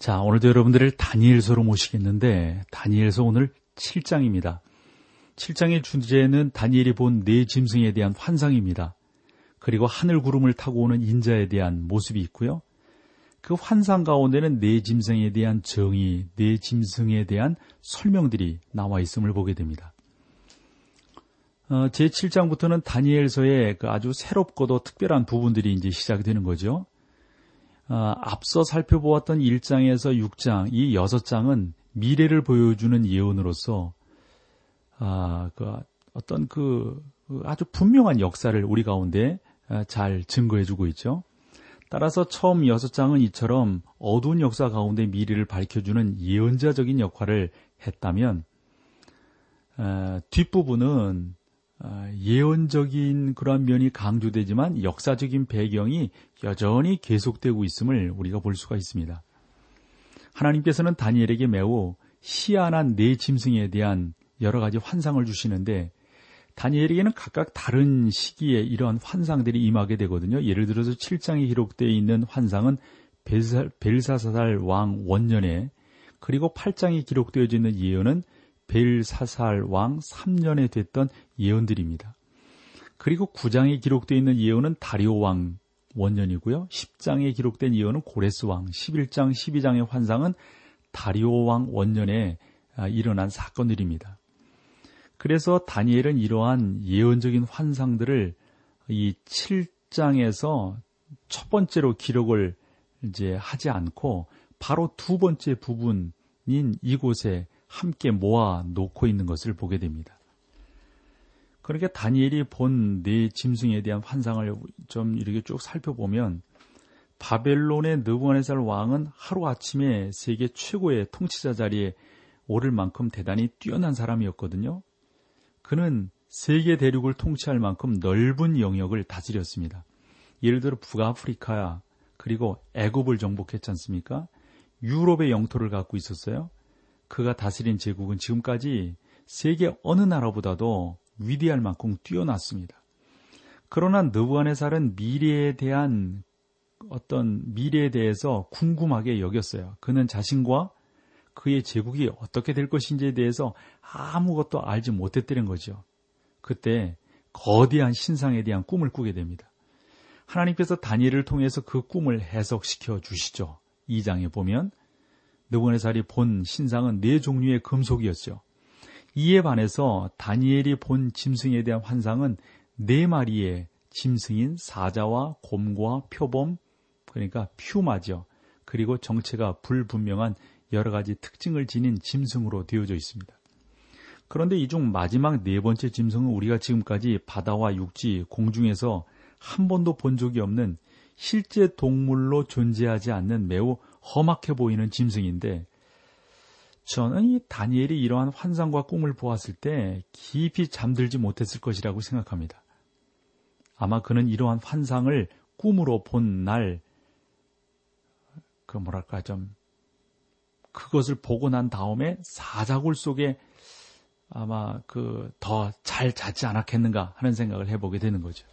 자, 오늘도 여러분들을 다니엘서로 모시겠는데 다니엘서 오늘 7장입니다. 7장의 주제는 다니엘이 본 네 짐승에 대한 환상입니다. 그리고 하늘 구름을 타고 오는 인자에 대한 모습이 있고요. 그 환상 가운데는 네 짐승에 대한 정의, 네 짐승에 대한 설명들이 나와 있음을 보게 됩니다. 어, 제 7장부터는 다니엘서의 그 아주 새롭고도 특별한 부분들이 이제 시작이 되는 거죠. 어, 앞서 살펴보았던 1장에서 6장, 이 6장은 미래를 보여주는 예언으로서 아, 그 어떤 그, 그 아주 분명한 역사를 우리 가운데 아, 잘 증거해주고 있죠. 따라서 처음 6장은 이처럼 어두운 역사 가운데 미래를 밝혀주는 예언자적인 역할을 했다면 아, 뒷부분은 아, 예언적인 그런 면이 강조되지만 역사적인 배경이 여전히 계속되고 있음을 우리가 볼 수가 있습니다. 하나님께서는 다니엘에게 매우 희한한 네 짐승에 대한 여러 가지 환상을 주시는데 다니엘에게는 각각 다른 시기에 이러한 환상들이 임하게 되거든요. 예를 들어서 7장에 기록되어 있는 환상은 벨사살 왕 원년에 그리고 8장에 기록되어 있는 예언은 벨사살 왕 3년에 됐던 예언들입니다. 그리고 9장에 기록되어 있는 예언은 다리오 왕 원년이고요. 10장에 기록된 예언은 고레스 왕, 11장, 12장의 환상은 다리오 왕 원년에 아, 일어난 사건들입니다. 그래서 다니엘은 이러한 예언적인 환상들을 이 7장에서 첫 번째로 기록을 이제 하지 않고 바로 두 번째 부분인 이곳에 함께 모아 놓고 있는 것을 보게 됩니다. 그러니까 다니엘이 본 네 짐승에 대한 환상을 좀 이렇게 쭉 살펴보면 바벨론의 느부갓네살 왕은 하루아침에 세계 최고의 통치자 자리에 오를 만큼 대단히 뛰어난 사람이었거든요. 그는 세계 대륙을 통치할 만큼 넓은 영역을 다스렸습니다. 예를 들어 북아프리카 그리고 애굽을 정복했지 않습니까? 유럽의 영토를 갖고 있었어요. 그가 다스린 제국은 지금까지 세계 어느 나라보다도 위대할 만큼 뛰어났습니다. 그러나 느부갓네살은 미래에 대한 어떤 미래에 대해서 궁금하게 여겼어요. 그는 자신과 그의 제국이 어떻게 될 것인지에 대해서 아무것도 알지 못했다는 거죠. 그때 거대한 신상에 대한 꿈을 꾸게 됩니다. 하나님께서 다니엘을 통해서 그 꿈을 해석시켜 주시죠. 2장에 보면 느부갓네살이 본 신상은 네 종류의 금속이었죠. 이에 반해서 다니엘이 본 짐승에 대한 환상은 네 마리의 짐승인 사자와 곰과 표범 그러니까 퓨마죠. 그리고 정체가 불분명한 여러 가지 특징을 지닌 짐승으로 되어져 있습니다. 그런데 이 중 마지막 네 번째 짐승은 우리가 지금까지 바다와 육지, 공중에서 한 번도 본 적이 없는 실제 동물로 존재하지 않는 매우 험악해 보이는 짐승인데 저는 이 다니엘이 이러한 환상과 꿈을 보았을 때 깊이 잠들지 못했을 것이라고 생각합니다. 아마 그는 이러한 환상을 꿈으로 본 날, 그 뭐랄까 좀 그것을 보고 난 다음에 사자굴 속에 아마 그 더 잘 자지 않았겠는가 하는 생각을 해보게 되는 거죠.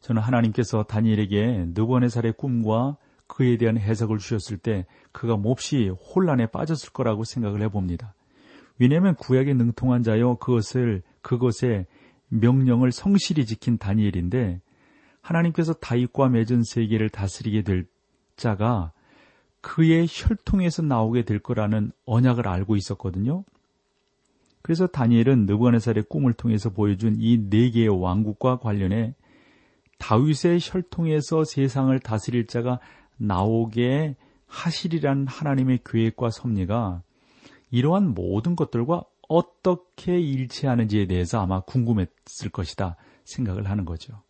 저는 하나님께서 다니엘에게 느번의 살의 꿈과 그에 대한 해석을 주셨을 때 그가 몹시 혼란에 빠졌을 거라고 생각을 해봅니다. 왜냐하면 구약에 능통한 자여 그것을 그것의 명령을 성실히 지킨 다니엘인데 하나님께서 다윗과 맺은 세계를 다스리게 될 자가 그의 혈통에서 나오게 될 거라는 언약을 알고 있었거든요. 그래서 다니엘은 느부갓네살의 꿈을 통해서 보여준 이 네 개의 왕국과 관련해 다윗의 혈통에서 세상을 다스릴 자가 나오게 하시리라는 하나님의 계획과 섭리가 이러한 모든 것들과 어떻게 일치하는지에 대해서 아마 궁금했을 것이다 생각을 하는 거죠.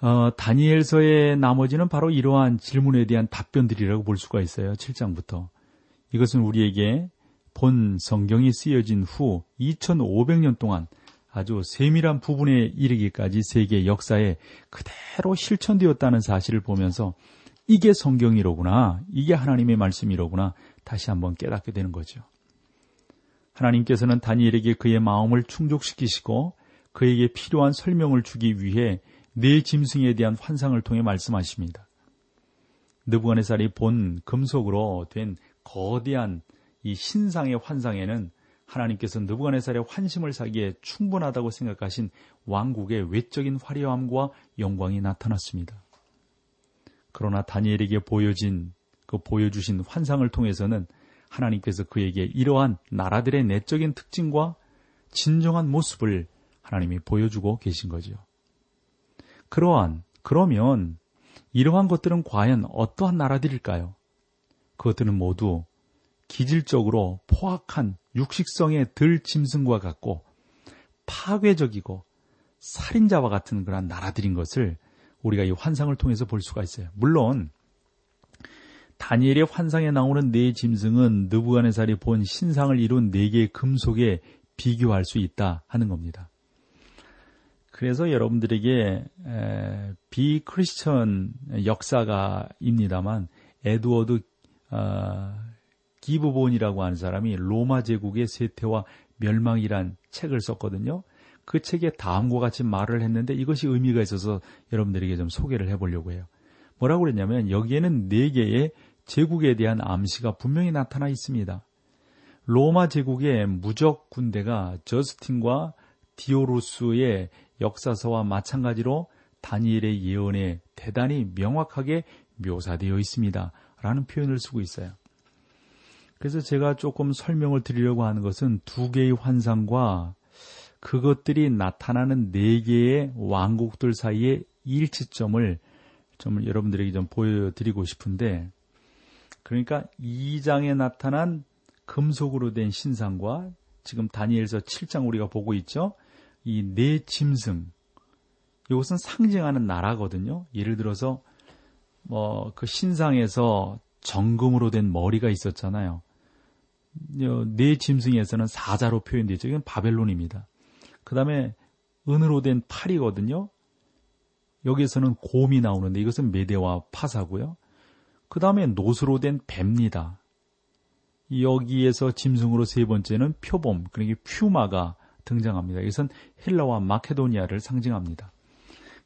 어, 다니엘서의 나머지는 바로 이러한 질문에 대한 답변들이라고 볼 수가 있어요. 7장부터. 이것은 우리에게 본 성경이 쓰여진 후 2500년 동안 아주 세밀한 부분에 이르기까지 세계 역사에 그대로 실천되었다는 사실을 보면서 이게 성경이로구나, 이게 하나님의 말씀이로구나 다시 한번 깨닫게 되는 거죠. 하나님께서는 다니엘에게 그의 마음을 충족시키시고 그에게 필요한 설명을 주기 위해 네 짐승에 대한 환상을 통해 말씀하십니다. 느부갓네살이 본 금속으로 된 거대한 이 신상의 환상에는 하나님께서 느부갓네살의 환심을 사기에 충분하다고 생각하신 왕국의 외적인 화려함과 영광이 나타났습니다. 그러나 다니엘에게 보여진 그 보여주신 환상을 통해서는 하나님께서 그에게 이러한 나라들의 내적인 특징과 진정한 모습을 하나님이 보여주고 계신 거죠. 그러한 그러면 이러한 것들은 과연 어떠한 나라들일까요? 그것들은 모두 기질적으로 포악한 육식성의 들 짐승과 같고 파괴적이고 살인자와 같은 그런 나라들인 것을 우리가 이 환상을 통해서 볼 수가 있어요. 물론 다니엘의 환상에 나오는 네 짐승은 느부갓네살이 본 신상을 이룬 네 개의 금속에 비교할 수 있다 하는 겁니다. 그래서 여러분들에게 비크리스천 역사가입니다만 에드워드 어, 기브본이라고 하는 사람이 로마 제국의 쇠퇴와 멸망이란 책을 썼거든요. 그 책에 다음과 같이 말을 했는데 이것이 의미가 있어서 여러분들에게 좀 소개를 해보려고 해요. 뭐라고 그랬냐면 여기에는 네 개의 제국에 대한 암시가 분명히 나타나 있습니다. 로마 제국의 무적 군대가 저스틴과 디오루스의 역사서와 마찬가지로 다니엘의 예언에 대단히 명확하게 묘사되어 있습니다. 라는 표현을 쓰고 있어요. 그래서 제가 조금 설명을 드리려고 하는 것은 두 개의 환상과 그것들이 나타나는 네 개의 왕국들 사이의 일치점을 좀 여러분들에게 좀 보여드리고 싶은데, 그러니까 2장에 나타난 금속으로 된 신상과 지금 다니엘서 7장 우리가 보고 있죠? 이 네 짐승. 이것은 상징하는 나라거든요. 예를 들어서, 뭐, 그 신상에서 정금으로 된 머리가 있었잖아요. 네 짐승에서는 사자로 표현되죠. 이건 바벨론입니다. 그 다음에 은으로 된 팔이거든요. 여기에서는 곰이 나오는데 이것은 메대와 파사고요. 그 다음에 노수로 된 뱀니다. 여기에서 짐승으로 세 번째는 표범, 그러니까 퓨마가 등장합니다. 이것은 헬라와 마케도니아를 상징합니다.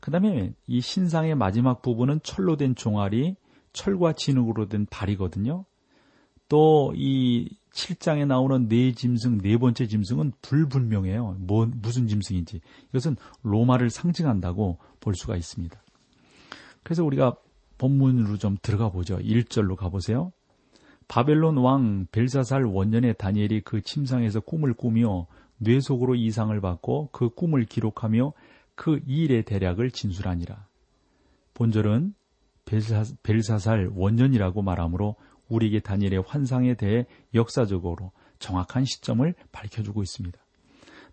그 다음에 이 신상의 마지막 부분은 철로 된 종아리, 철과 진흙으로 된 발이거든요. 또 이 7장에 나오는 네 짐승, 네 번째 짐승은 불분명해요. 뭐, 무슨 짐승인지. 이것은 로마를 상징한다고 볼 수가 있습니다. 그래서 우리가 본문으로 좀 들어가 보죠. 1절로 가보세요. 바벨론 왕 벨사살 원년에 다니엘이 그 침상에서 꿈을 꾸며 뇌 속으로 이상을 받고 그 꿈을 기록하며 그 일의 대략을 진술하니라. 본절은 벨사, 벨사살 원년이라고 말하므로 우리에게 다니엘의 환상에 대해 역사적으로 정확한 시점을 밝혀주고 있습니다.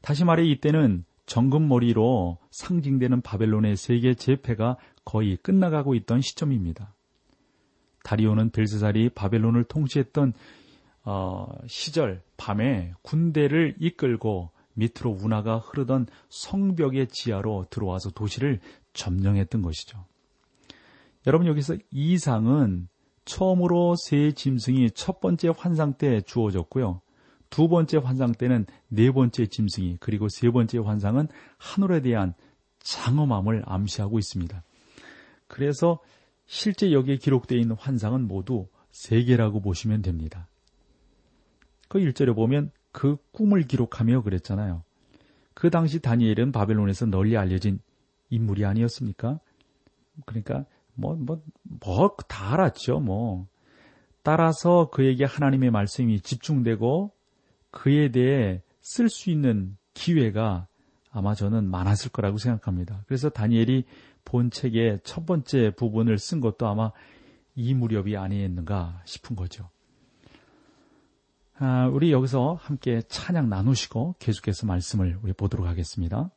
다시 말해 이때는 정금머리로 상징되는 바벨론의 세계 재패가 거의 끝나가고 있던 시점입니다. 다리오는 벨스살이 바벨론을 통치했던 어, 시절 밤에 군대를 이끌고 밑으로 운하가 흐르던 성벽의 지하로 들어와서 도시를 점령했던 것이죠. 여러분 여기서 이상은 처음으로 새 짐승이 첫 번째 환상 때 주어졌고요. 두 번째 환상 때는 네 번째 짐승이 그리고 세 번째 환상은 하늘에 대한 장엄함을 암시하고 있습니다. 그래서 실제 여기에 기록되어 있는 환상은 모두 세 개라고 보시면 됩니다. 그 1절에 보면 그 꿈을 기록하며 그랬잖아요. 그 당시 다니엘은 바벨론에서 널리 알려진 인물이 아니었습니까? 그러니까 뭐, 뭐, 뭐, 다 알았죠, 뭐. 따라서 그에게 하나님의 말씀이 집중되고 그에 대해 쓸 수 있는 기회가 아마 저는 많았을 거라고 생각합니다. 그래서 다니엘이 본 책의 첫 번째 부분을 쓴 것도 아마 이 무렵이 아니었는가 싶은 거죠. 아, 우리 여기서 함께 찬양 나누시고 계속해서 말씀을 우리 보도록 하겠습니다.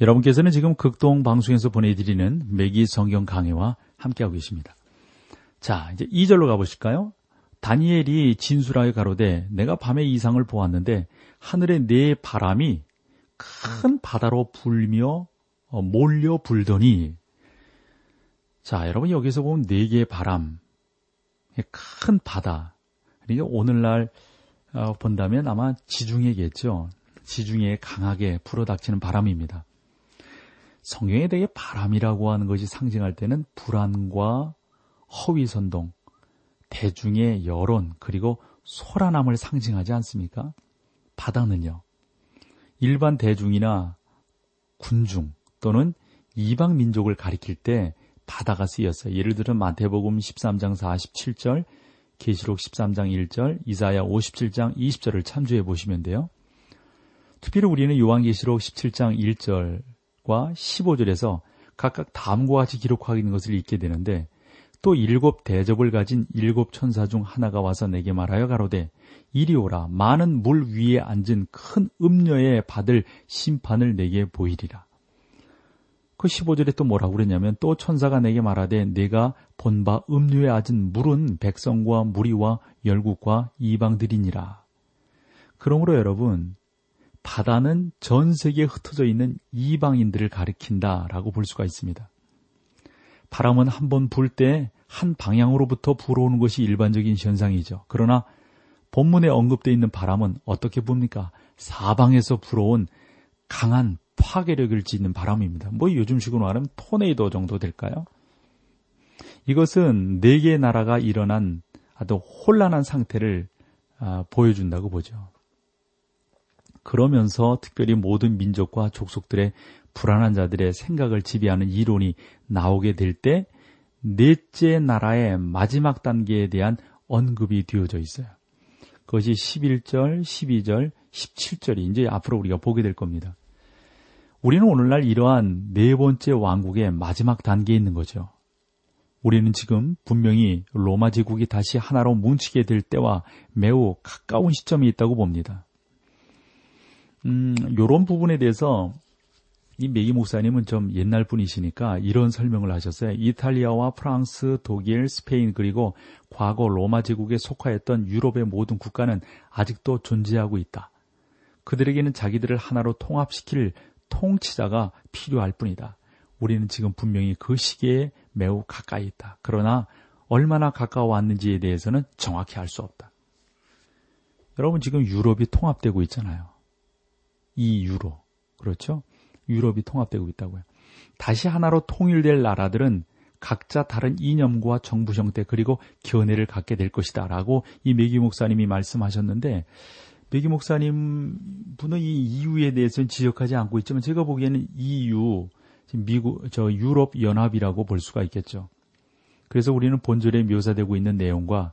여러분께서는 지금 극동 방송에서 보내드리는 매기 성경 강해와 함께하고 계십니다. 자, 이제 2절로 가보실까요? 다니엘이 진술하여 가로되 내가 밤에 이상을 보았는데 하늘에 네 바람이 큰 바다로 불며 어, 몰려 불더니 자, 여러분 여기서 보면 네 개의 바람, 큰 바다. 그러니까 오늘날 어, 본다면 아마 지중해겠죠. 지중해에 강하게 불어닥치는 바람입니다. 성경에 대해 바람이라고 하는 것이 상징할 때는 불안과 허위 선동, 대중의 여론, 그리고 소란함을 상징하지 않습니까? 바다는요. 일반 대중이나 군중 또는 이방 민족을 가리킬 때 바다가 쓰였어요. 예를 들어 마태복음 13장 47절, 계시록 13장 1절, 이사야 57장 20절을 참조해 보시면 돼요. 특별히 우리는 요한계시록 17장 1절 과 15절에서 각각 다음과 같이 기록하고 있는 것을 읽게 되는데 또 일곱 대접을 가진 일곱 천사 중 하나가 와서 내게 말하여 가로되 이리 오라 많은 물 위에 앉은 큰 음녀에 받을 심판을 내게 보이리라. 그 15절에 또 뭐라고 그랬냐면 또 천사가 내게 말하되 내가 본바 음료에 앉은 물은 백성과 무리와 열국과 이방들이니라. 그러므로 여러분 바다는 전 세계에 흩어져 있는 이방인들을 가리킨다라고 볼 수가 있습니다. 바람은 한 번 불 때 한 방향으로부터 불어오는 것이 일반적인 현상이죠. 그러나 본문에 언급되어 있는 바람은 어떻게 봅니까? 사방에서 불어온 강한 파괴력을 짓는 바람입니다. 뭐 요즘식으로 말하면 토네이도 정도 될까요? 이것은 네 개의 나라가 일어난 아주 혼란한 상태를 아, 보여준다고 보죠. 그러면서 특별히 모든 민족과 족속들의 불안한 자들의 생각을 지배하는 이론이 나오게 될 때 넷째 나라의 마지막 단계에 대한 언급이 되어져 있어요. 그것이 11절, 12절, 17절이 이제 앞으로 우리가 보게 될 겁니다. 우리는 오늘날 이러한 네 번째 왕국의 마지막 단계에 있는 거죠. 우리는 지금 분명히 로마 제국이 다시 하나로 뭉치게 될 때와 매우 가까운 시점이 있다고 봅니다. 음, 요런 부분에 대해서 이 메기 목사님은 좀 옛날 분이시니까 이런 설명을 하셨어요. 이탈리아와 프랑스, 독일, 스페인 그리고 과거 로마 제국에 속하였던 유럽의 모든 국가는 아직도 존재하고 있다. 그들에게는 자기들을 하나로 통합시킬 통치자가 필요할 뿐이다. 우리는 지금 분명히 그 시기에 매우 가까이 있다. 그러나 얼마나 가까워 왔는지에 대해서는 정확히 알 수 없다. 여러분 지금 유럽이 통합되고 있잖아요. 이 유로. 그렇죠? 유럽이 통합되고 있다고요. 다시 하나로 통일될 나라들은 각자 다른 이념과 정부 형태 그리고 견해를 갖게 될 것이다. 라고 이 메기 목사님이 말씀하셨는데, 메기 목사님 분은 이 EU에 대해서는 지적하지 않고 있지만 제가 보기에는 EU, 미국, 저 유럽 연합이라고 볼 수가 있겠죠. 그래서 우리는 본절에 묘사되고 있는 내용과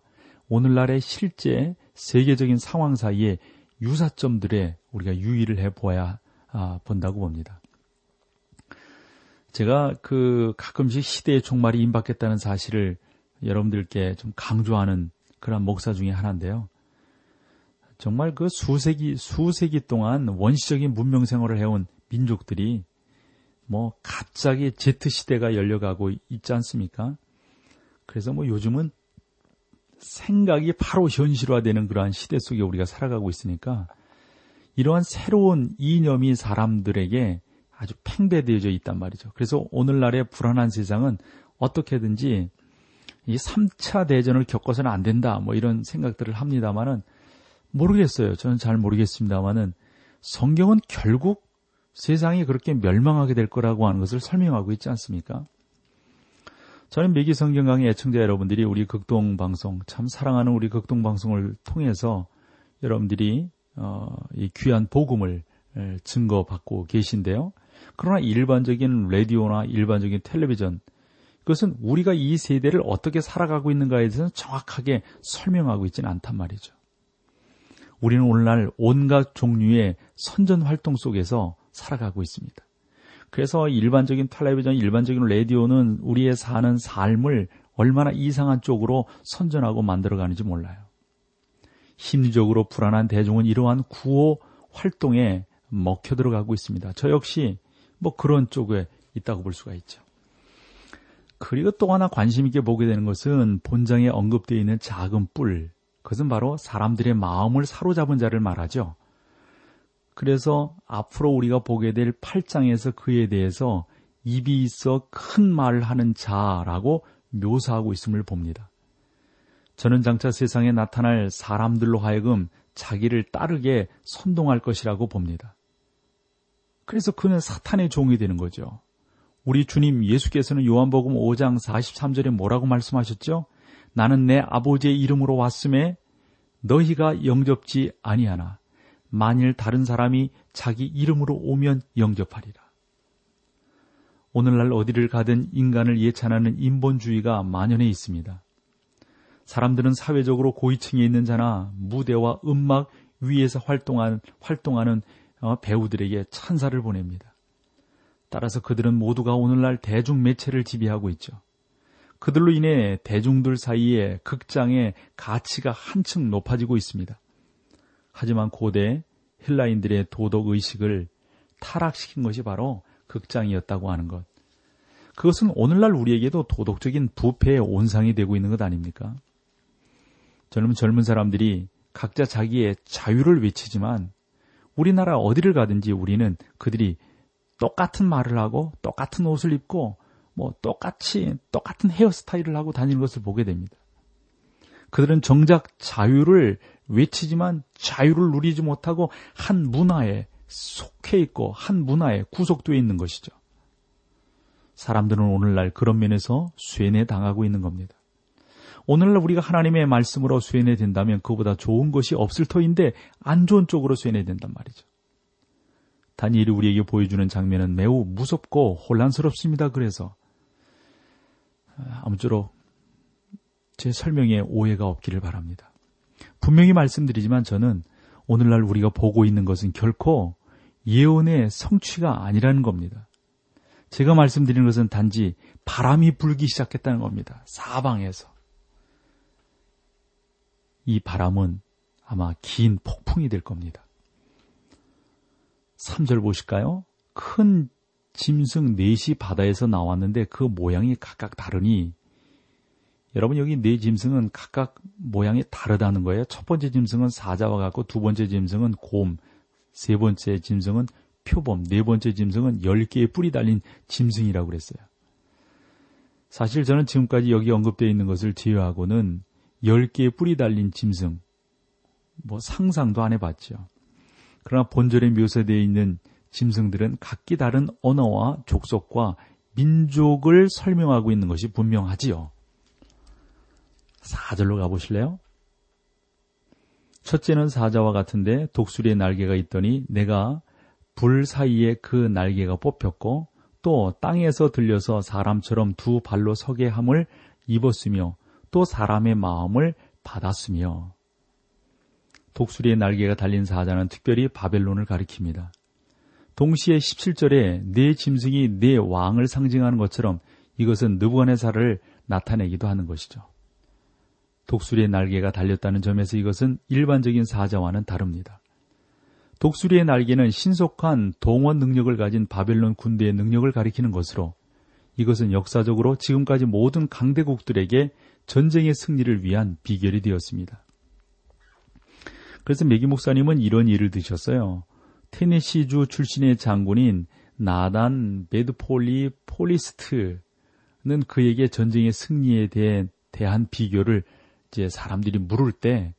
오늘날의 실제 세계적인 상황 사이에 유사점들에 우리가 유의를 해 보아야 아, 본다고 봅니다. 제가 그 가끔씩 시대의 종말이 임박했다는 사실을 여러분들께 좀 강조하는 그런 목사 중에 하나인데요. 정말 그 수세기, 수세기 동안 원시적인 문명 생활을 해온 민족들이 뭐 갑자기 제트 시대가 열려가고 있지 않습니까? 그래서 뭐 요즘은 생각이 바로 현실화되는 그러한 시대 속에 우리가 살아가고 있으니까 이러한 새로운 이념이 사람들에게 아주 팽배되어져 있단 말이죠. 그래서 오늘날의 불안한 세상은 어떻게든지 이 3차 대전을 겪어서는 안 된다. 뭐 이런 생각들을 합니다만은 모르겠어요. 저는 잘 모르겠습니다만은 성경은 결국 세상이 그렇게 멸망하게 될 거라고 하는 것을 설명하고 있지 않습니까? 저는 매기 성경 강의 애청자 여러분들이 우리 극동 방송 참 사랑하는 우리 극동 방송을 통해서 여러분들이 어, 이 귀한 복음을 증거받고 계신데요. 그러나 일반적인 라디오나 일반적인 텔레비전 그것은 우리가 이 세대를 어떻게 살아가고 있는가에 대해서는 정확하게 설명하고 있지는 않단 말이죠. 우리는 오늘날 온갖 종류의 선전 활동 속에서 살아가고 있습니다. 그래서 일반적인 텔레비전, 일반적인 라디오는 우리의 사는 삶을 얼마나 이상한 쪽으로 선전하고 만들어가는지 몰라요. 심리적으로 불안한 대중은 이러한 구호 활동에 먹혀 들어가고 있습니다. 저 역시 뭐 그런 쪽에 있다고 볼 수가 있죠. 그리고 또 하나 관심 있게 보게 되는 것은 본장에 언급되어 있는 작은 뿔. 그것은 바로 사람들의 마음을 사로잡은 자를 말하죠. 그래서 앞으로 우리가 보게 될 8장에서 그에 대해서 입이 있어 큰 말을 하는 자라고 묘사하고 있음을 봅니다. 저는 장차 세상에 나타날 사람들로 하여금 자기를 따르게 선동할 것이라고 봅니다. 그래서 그는 사탄의 종이 되는 거죠. 우리 주님 예수께서는 요한복음 5장 43절에 뭐라고 말씀하셨죠? 나는 내 아버지의 이름으로 왔음에 너희가 영접지 아니하나 만일 다른 사람이 자기 이름으로 오면 영접하리라. 오늘날 어디를 가든 인간을 예찬하는 인본주의가 만연해 있습니다. 사람들은 사회적으로 고위층에 있는 자나 무대와 음악 위에서 활동한, 활동하는 어, 배우들에게 찬사를 보냅니다. 따라서 그들은 모두가 오늘날 대중 매체를 지배하고 있죠. 그들로 인해 대중들 사이에 극장의 가치가 한층 높아지고 있습니다. 하지만 고대 힐라인들의 도덕 의식을 타락시킨 것이 바로 극장이었다고 하는 것. 그것은 오늘날 우리에게도 도덕적인 부패의 온상이 되고 있는 것 아닙니까? 젊은 젊은 사람들이 각자 자기의 자유를 외치지만 우리나라 어디를 가든지 우리는 그들이 똑같은 말을 하고 똑같은 옷을 입고 뭐 똑같이 똑같은 헤어스타일을 하고 다니는 것을 보게 됩니다. 그들은 정작 자유를 외치지만 자유를 누리지 못하고 한 문화에 속해 있고 한 문화에 구속되어 있는 것이죠. 사람들은 오늘날 그런 면에서 쇠뇌 당하고 있는 겁니다. 오늘날 우리가 하나님의 말씀으로 쇠뇌 된다면 그보다 좋은 것이 없을 터인데 안 좋은 쪽으로 쇠뇌 된단 말이죠. 다니엘이 우리에게 보여주는 장면은 매우 무섭고 혼란스럽습니다. 그래서 아무쪼록 제 설명에 오해가 없기를 바랍니다. 분명히 말씀드리지만 저는 오늘날 우리가 보고 있는 것은 결코 예언의 성취가 아니라는 겁니다. 제가 말씀드리는 것은 단지 바람이 불기 시작했다는 겁니다. 사방에서. 이 바람은 아마 긴 폭풍이 될 겁니다. 3절 보실까요? 큰 짐승 넷이 바다에서 나왔는데 그 모양이 각각 다르니 여러분 여기 네 짐승은 각각 모양이 다르다는 거예요. 첫 번째 짐승은 사자와 같고 두 번째 짐승은 곰, 세 번째 짐승은 표범, 네 번째 짐승은 열 개의 뿔이 달린 짐승이라고 그랬어요. 사실 저는 지금까지 여기 언급되어 있는 것을 제외하고는 열 개의 뿔이 달린 짐승, 뭐 상상도 안 해봤죠. 그러나 본절에 묘사되어 있는 짐승들은 각기 다른 언어와 족속과 민족을 설명하고 있는 것이 분명하지요. 4절로 가보실래요? 첫째는 사자와 같은데 독수리의 날개가 있더니 내가 불 사이에 그 날개가 뽑혔고 또 땅에서 들려서 사람처럼 두 발로 서게 함을 입었으며 또 사람의 마음을 받았으며 독수리의 날개가 달린 사자는 특별히 바벨론을 가리킵니다. 동시에 17절에 네 짐승이 네 왕을 상징하는 것처럼 이것은 느부갓네살을 나타내기도 하는 것이죠. 독수리의 날개가 달렸다는 점에서 이것은 일반적인 사자와는 다릅니다. 독수리의 날개는 신속한 동원 능력을 가진 바벨론 군대의 능력을 가리키는 것으로 이것은 역사적으로 지금까지 모든 강대국들에게 전쟁의 승리를 위한 비결이 되었습니다. 그래서 메기 목사님은 이런 일을 드셨어요. 테네시주 출신의 장군인 나단 베드포드 포레스트는 그에게 전쟁의 승리에 대한 비결을 이제 사람들이 물을 때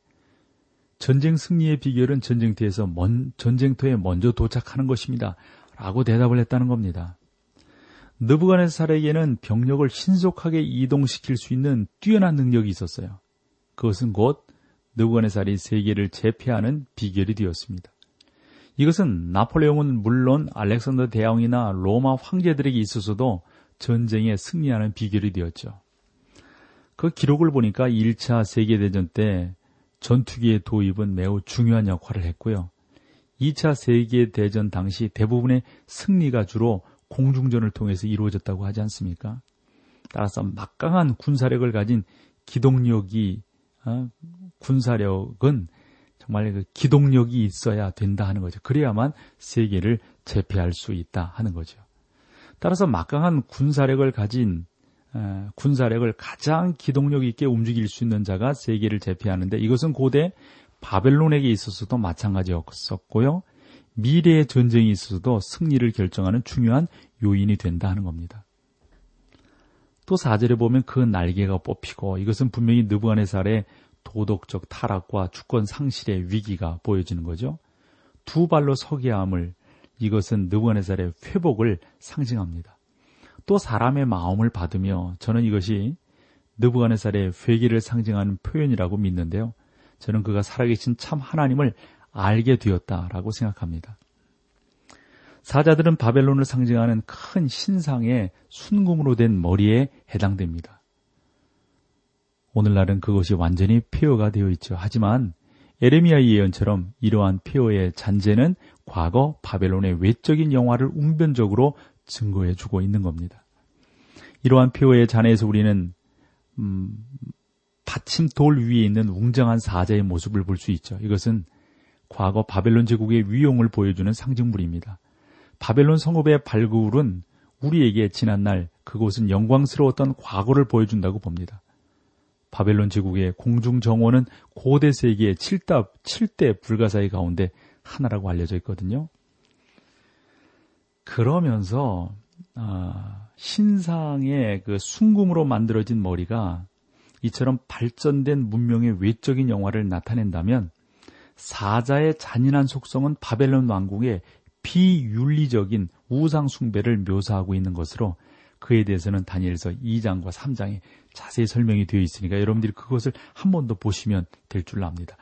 전쟁 승리의 비결은 전쟁터에서 먼, 전쟁터에 먼저 도착하는 것입니다. 라고 대답을 했다는 겁니다. 느부갓네살에게는 병력을 신속하게 이동시킬 수 있는 뛰어난 능력이 있었어요. 그것은 곧 느부갓네살이 세계를 제패하는 비결이 되었습니다. 이것은 나폴레옹은 물론 알렉산더 대왕이나 로마 황제들에게 있어서도 전쟁에 승리하는 비결이 되었죠. 그 기록을 보니까 1차 세계대전 때 전투기의 도입은 매우 중요한 역할을 했고요. 2차 세계대전 당시 대부분의 승리가 주로 공중전을 통해서 이루어졌다고 하지 않습니까? 따라서 막강한 군사력을 가진 기동력이 어, 군사력은 정말 그 기동력이 있어야 된다 하는 거죠. 그래야만 세계를 제패할 수 있다 하는 거죠. 따라서 막강한 군사력을 가진 군사력을 가장 기동력 있게 움직일 수 있는 자가 세계를 제패하는데 이것은 고대 바벨론에게 있어서도 마찬가지였었고요. 미래의 전쟁이 있어서도 승리를 결정하는 중요한 요인이 된다 하는 겁니다. 또 4절에 보면 그 날개가 뽑히고 이것은 분명히 느부갓네살의 도덕적 타락과 주권 상실의 위기가 보여지는 거죠. 두 발로 서게 함을 이것은 느부갓네살의 회복을 상징합니다. 또 사람의 마음을 받으며 저는 이것이 느부갓네살의 회개를 상징하는 표현이라고 믿는데요. 저는 그가 살아계신 참 하나님을 알게 되었다라고 생각합니다. 사자들은 바벨론을 상징하는 큰 신상의 순금으로 된 머리에 해당됩니다. 오늘날은 그것이 완전히 폐허가 되어 있죠. 하지만 에레미야 예언처럼 이러한 폐허의 잔재는 과거 바벨론의 외적인 영화를 웅변적으로 증거해 주고 있는 겁니다. 이러한 폐허의 잔해에서 우리는 음, 받침 돌 위에 있는 웅장한 사자의 모습을 볼 수 있죠. 이것은 과거 바벨론 제국의 위용을 보여주는 상징물입니다. 바벨론 성읍의 발굴은 우리에게 지난날 그곳은 영광스러웠던 과거를 보여준다고 봅니다. 바벨론 제국의 공중 정원은 고대 세계의 7답, 7대 불가사의 가운데 하나라고 알려져 있거든요. 그러면서 아, 신상의 그 순금으로 만들어진 머리가 이처럼 발전된 문명의 외적인 영화를 나타낸다면 사자의 잔인한 속성은 바벨론 왕국의 비윤리적인 우상 숭배를 묘사하고 있는 것으로 그에 대해서는 다니엘서 2장과 3장에 자세히 설명이 되어 있으니까 여러분들이 그것을 한 번 더 보시면 될 줄 압니다.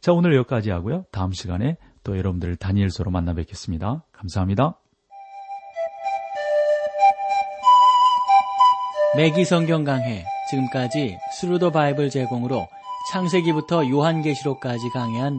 자, 오늘 여기까지 하고요. 다음 시간에 또 여러분들을 다니엘서로 만나 뵙겠습니다. 감사합니다. 매기 성경 강해 지금까지 Thru the Bible 제공으로 창세기부터 요한계시록까지 강해한